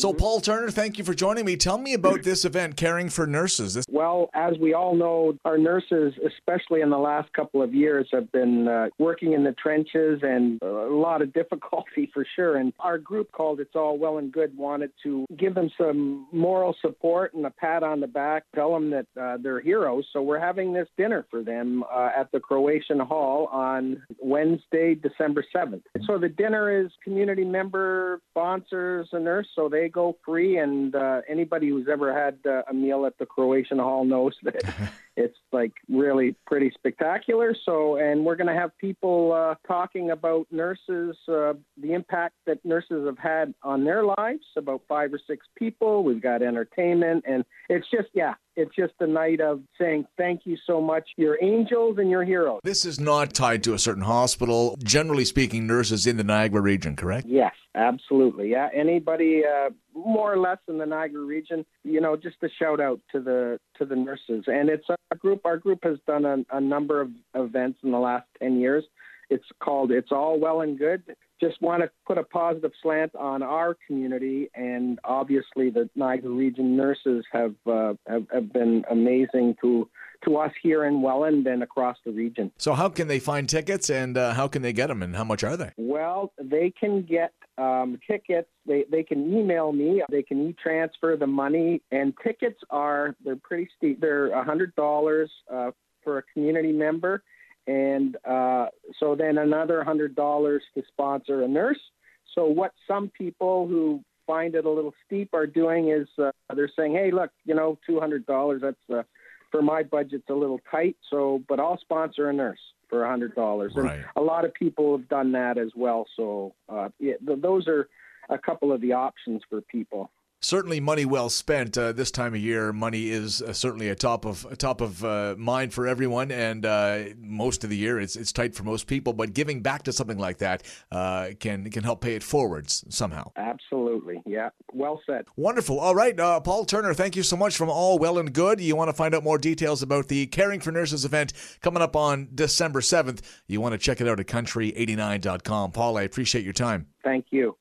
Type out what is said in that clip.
So, Paul Turner, thank you for joining me. Tell me about this event, Caring for Nurses. This- well, as we all know, our nurses, especially in the last couple of years, have been uh, working in the trenches and a lot of difficulty for sure. And our group called It's All Welland Good wanted to give them some moral support and a pat on the back, tell them that uh, they're heroes. So we're having this dinner for them uh, at the Croatian Hall on Wednesday, December 7th. So the dinner is community member sponsors a nurse, so they go free. And uh, anybody who's ever had uh, a meal at the Croatian Hall knows that it's like really pretty spectacular. So, and we're going to have people uh, talking about nurses, uh, the impact that nurses have had on their lives, about five or six people. We've got entertainment, and it's just, yeah, it's just a night of saying thank you so much. You're angels and you're heroes. This is not tied to a certain hospital. Generally speaking, nurses in the Niagara region, correct? Yes, absolutely. Yeah, anybody uh, more or less in the Niagara region, you know, just a shout out to the to the nurses. And it's a group. Our group has done a, a number of events in the last ten years. It's called It's All Welland Good just want to put a positive slant on our community, and obviously the Niagara Region nurses have, uh, have, have been amazing to to us here in Welland and across the region. So, how can they find tickets, and uh, how can they get them, and how much are they? Well, they can get um, tickets. They they can email me. They can e-transfer the money, and tickets are they're pretty steep. They're a hundred dollars uh, for a community member and uh, so then another hundred dollars to sponsor a nurse. So what some people who find it a little steep are doing is uh, they're saying, "Hey, look, you know, two hundred dollars. That's uh, for my budget's a little tight. So, but I'll sponsor a nurse for a hundred dollars." And Right. a lot of people have done that as well. So, uh, yeah, th- those are a couple of the options for people. Certainly, money well spent. Uh, this time of year, money is uh, certainly a top of a top of uh, mind for everyone, and uh, most of the year it's it's tight for most people. But giving back to something like that uh, can can help pay it forwards somehow. Absolutely, yeah. Well said. Wonderful. All right, uh, Paul Turner, thank you so much from All Welland Good. You want to find out more details about the Caring for Nurses event coming up on December 7th. You want to check it out at country89.com. Paul, I appreciate your time. Thank you.